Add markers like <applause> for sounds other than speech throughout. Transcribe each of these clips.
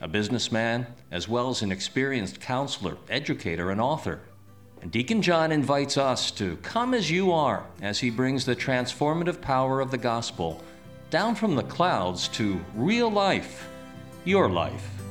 a businessman, as well as an experienced counselor, educator, and author. And Deacon John invites us to come as you are as he brings the transformative power of the gospel down from the clouds to real life, your life.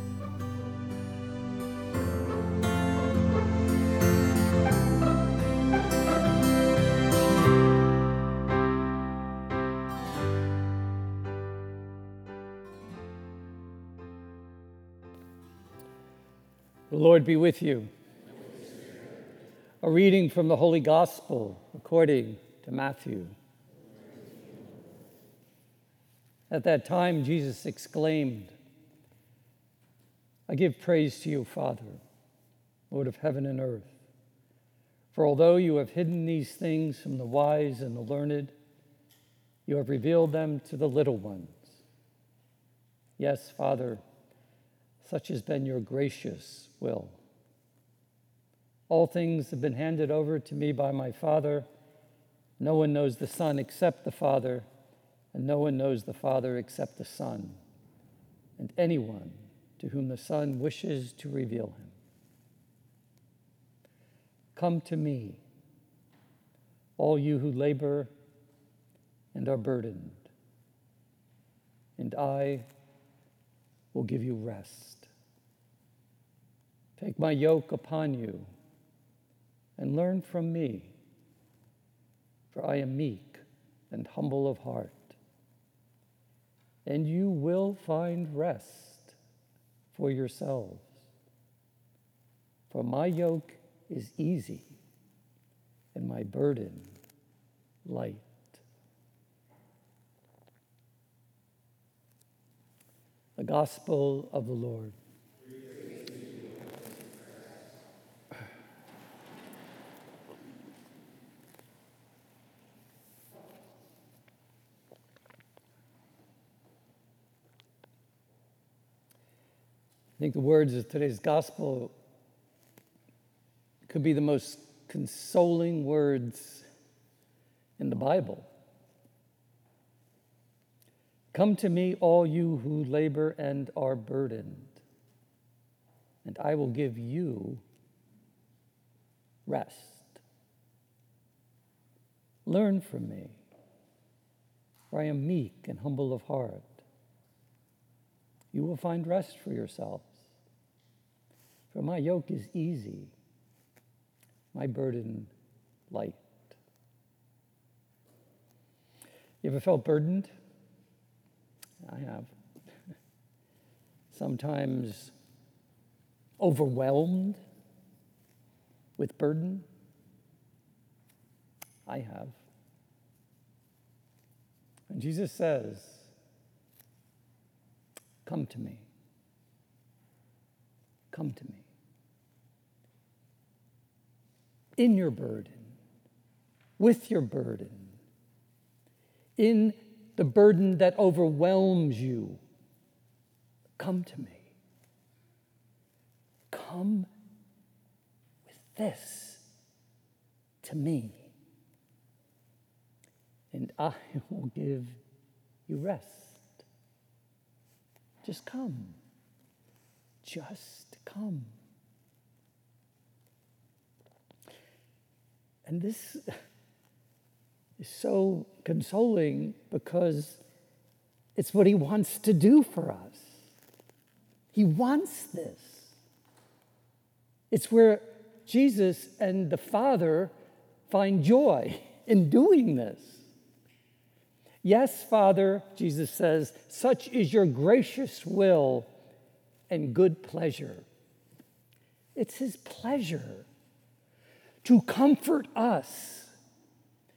The Lord be with you. A reading from the Holy Gospel according to Matthew. At that time, Jesus exclaimed, I give praise to you, Father, Lord of heaven and earth. For although you have hidden these things from the wise and the learned, you have revealed them to the little ones. Yes, Father, such has been your gracious will. All things have been handed over to me by my Father. No one knows the Son except the Father, and no one knows the Father except the Son, and anyone to whom the Son wishes to reveal him. Come to me, all you who labor and are burdened, and I will give you rest. Take my yoke upon you and learn from me, for I am meek and humble of heart, and you will find rest for yourselves. For my yoke is easy and my burden light. The Gospel of the Lord. I think the words of today's gospel could be the most consoling words in the Bible. Come to me, all you who labor and are burdened, and I will give you rest. Learn from me, for I am meek and humble of heart. You will find rest for yourselves. For my yoke is easy, my burden light. You ever felt burdened? I have. <laughs> Sometimes overwhelmed with burden. I have. And Jesus says, Come to me. Come to me. In your burden, with your burden, in the burden that overwhelms you, come to me. Come with this to me, and <laughs> I will give you rest. Just come. Just come. And this <laughs> is so consoling because it's what he wants to do for us. He wants this. It's where Jesus and the Father find joy <laughs> in doing this. Yes, Father, Jesus says, such is your gracious will and good pleasure. It's his pleasure to comfort us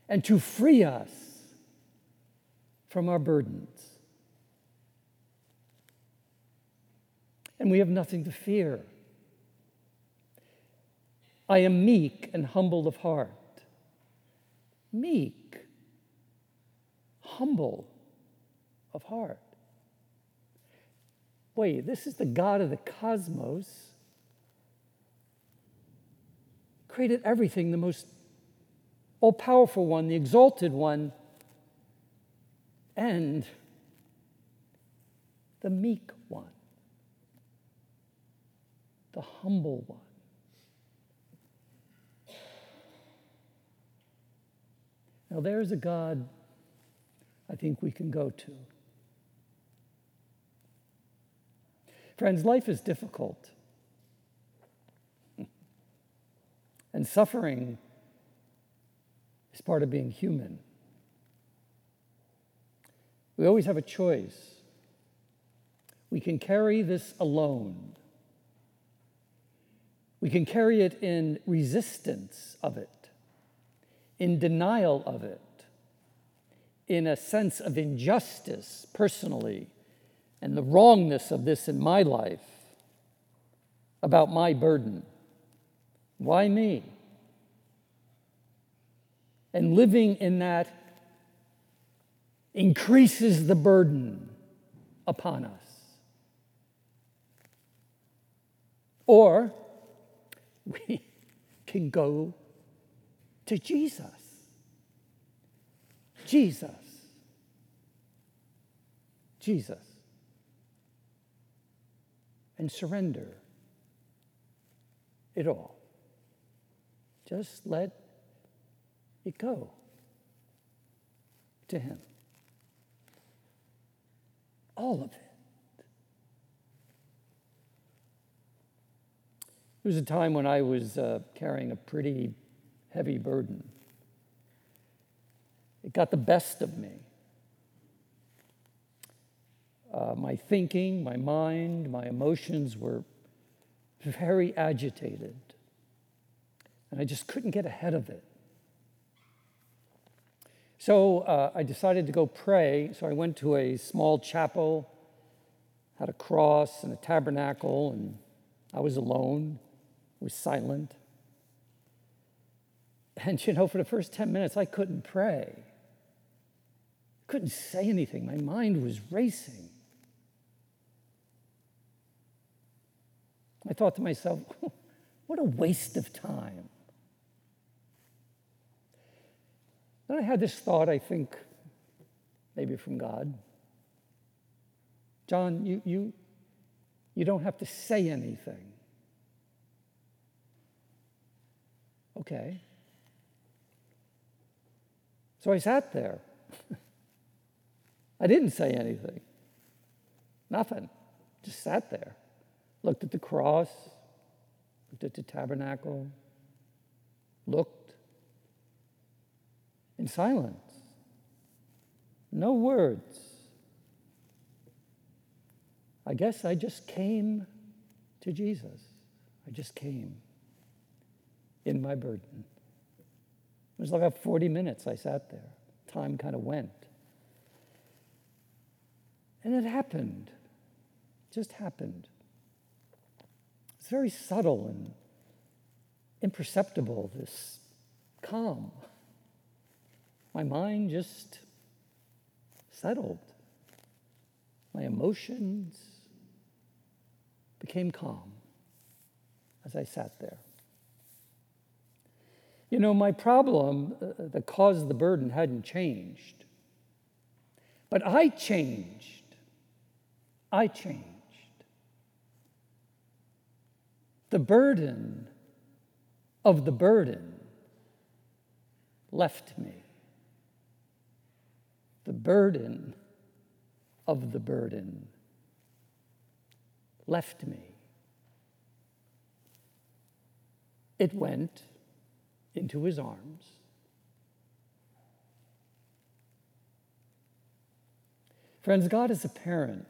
and to free us from our burdens. And we have nothing to fear I am meek and humble of heart. Meek, humble of heart. Wait, this is the God of the cosmos. Created everything, the most all powerful one, the exalted one, and the meek one, the humble one. Now, there's a God I think we can go to. Friends, life is difficult. <laughs> And suffering is part of being human. We always have a choice. We can carry this alone. We can carry it in resistance of it, in denial of it, in a sense of injustice personally and the wrongness of this in my life, about my burden. Why me? And living in that increases the burden upon us. Or we <laughs> can go to Jesus. Jesus. Jesus. And surrender it all. Just let it go to Him. All of it. There was a time when I was uh, carrying a pretty heavy burden. It got the best of me. Uh, my thinking, my mind, my emotions were very agitated. And I just couldn't get ahead of it. So uh, I decided to go pray. So I went to a small chapel, had a cross and a tabernacle, and I was alone, was silent. And you know, for the first 10 minutes, I couldn't pray. Couldn't say anything. My mind was racing. I thought to myself, <laughs> what a waste of time. Then I had this thought, I think, maybe from God. John, you, you, you don't have to say anything. Okay. So I sat there. <laughs> I didn't say anything. Nothing. Just sat there. Looked at the cross, looked at the tabernacle, looked in silence. No words. I guess I just came to Jesus. I just came in my burden. It was like about 40 minutes I sat there. Time kind of went. And it happened. It just happened. It's very subtle and imperceptible, this calm. My mind just settled. My emotions became calm as I sat there. You know, my problem uh, that caused the burden hadn't changed, but I changed. I changed. The burden of the burden left me the burden of the burden left me. It went into his arms. Friends, God is a parent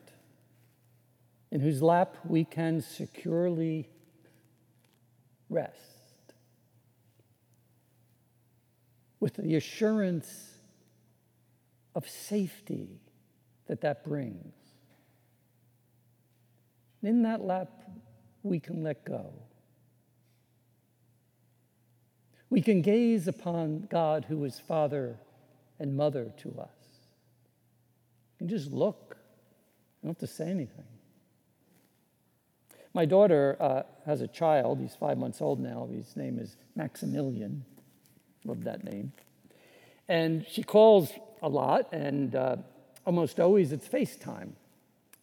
in whose lap we can securely rest with the assurance of safety that that brings. And In that lap, we can let go. we can gaze upon God who is Father and Mother to us. Can just look, you don't have to say anything. My daughter uh, has a child. He's five months old now. His name is Maximilian. Love that name. And she calls a lot, and uh, almost always it's FaceTime.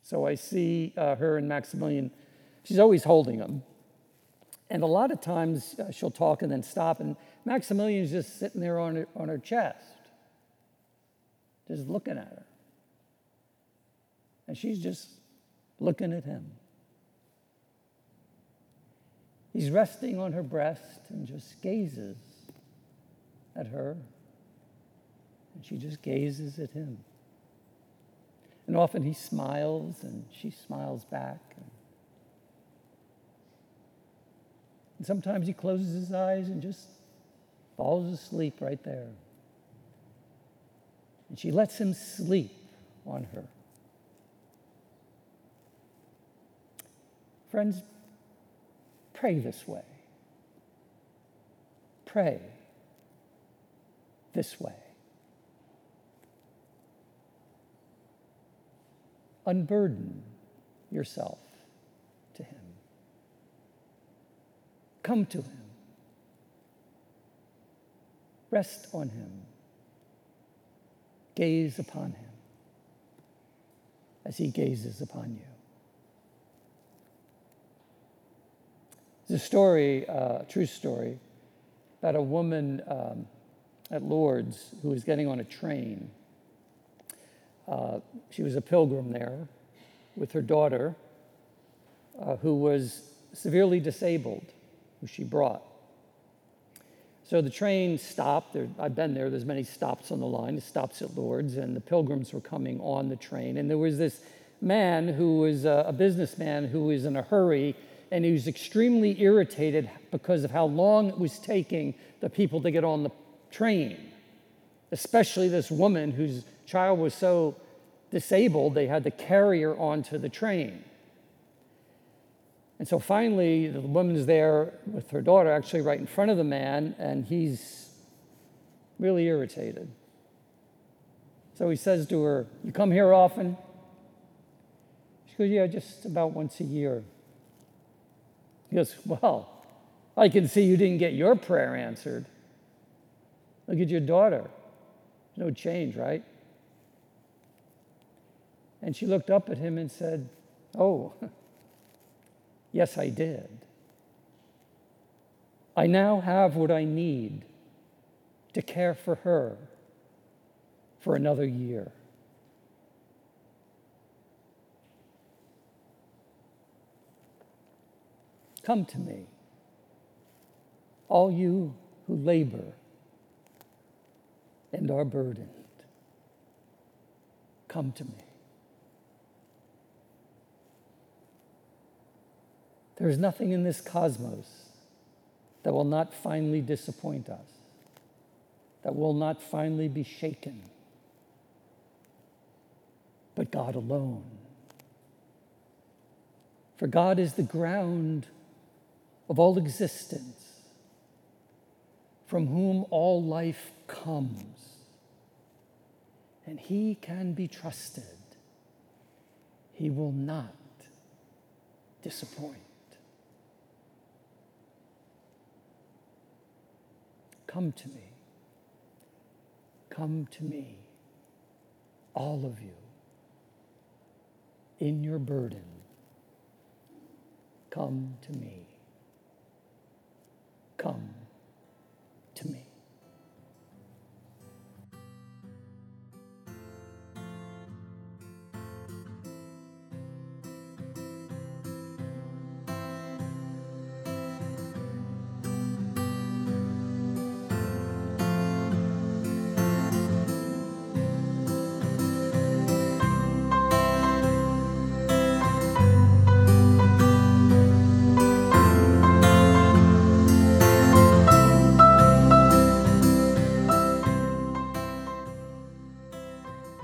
So I see uh, her and Maximilian. She's always holding him. And a lot of times uh, she'll talk and then stop, and Maximilian's just sitting there on her, on her chest, just looking at her. And she's just looking at him. He's resting on her breast and just gazes at her. And she just gazes at him. And often he smiles and she smiles back. And sometimes he closes his eyes and just falls asleep right there. And she lets him sleep on her. Friends, pray this way. Pray this way. Unburden yourself to Him. Come to Him. Rest on Him. Gaze upon Him as He gazes upon you. There's a story, uh, a true story, about a woman um, at Lourdes who was getting on a train. Uh, she was a pilgrim there with her daughter, uh, who was severely disabled, who she brought. So the train stopped. There, I've been there. There's many stops on the line. It stops at Lourdes, and the pilgrims were coming on the train. And there was this man who was a, a businessman who was in a hurry and he was extremely irritated because of how long it was taking the people to get on the train, especially this woman whose child was so disabled they had to carry her onto the train. And so finally, the woman's there with her daughter, actually right in front of the man, and he's really irritated. So he says to her, You come here often? She goes, Yeah, just about once a year. He goes, Well, I can see you didn't get your prayer answered. Look at your daughter. No change, right? And she looked up at him and said, Oh, <laughs> yes, I did. I now have what I need to care for her for another year. Come to me, all you who labor and are burdened. Come to me. There is nothing in this cosmos that will not finally disappoint us, that will not finally be shaken, but God alone. For God is the ground of all existence, from whom all life comes. And he can be trusted. He will not disappoint. Come to me. Come to me, all of you, in your burden. Come to me come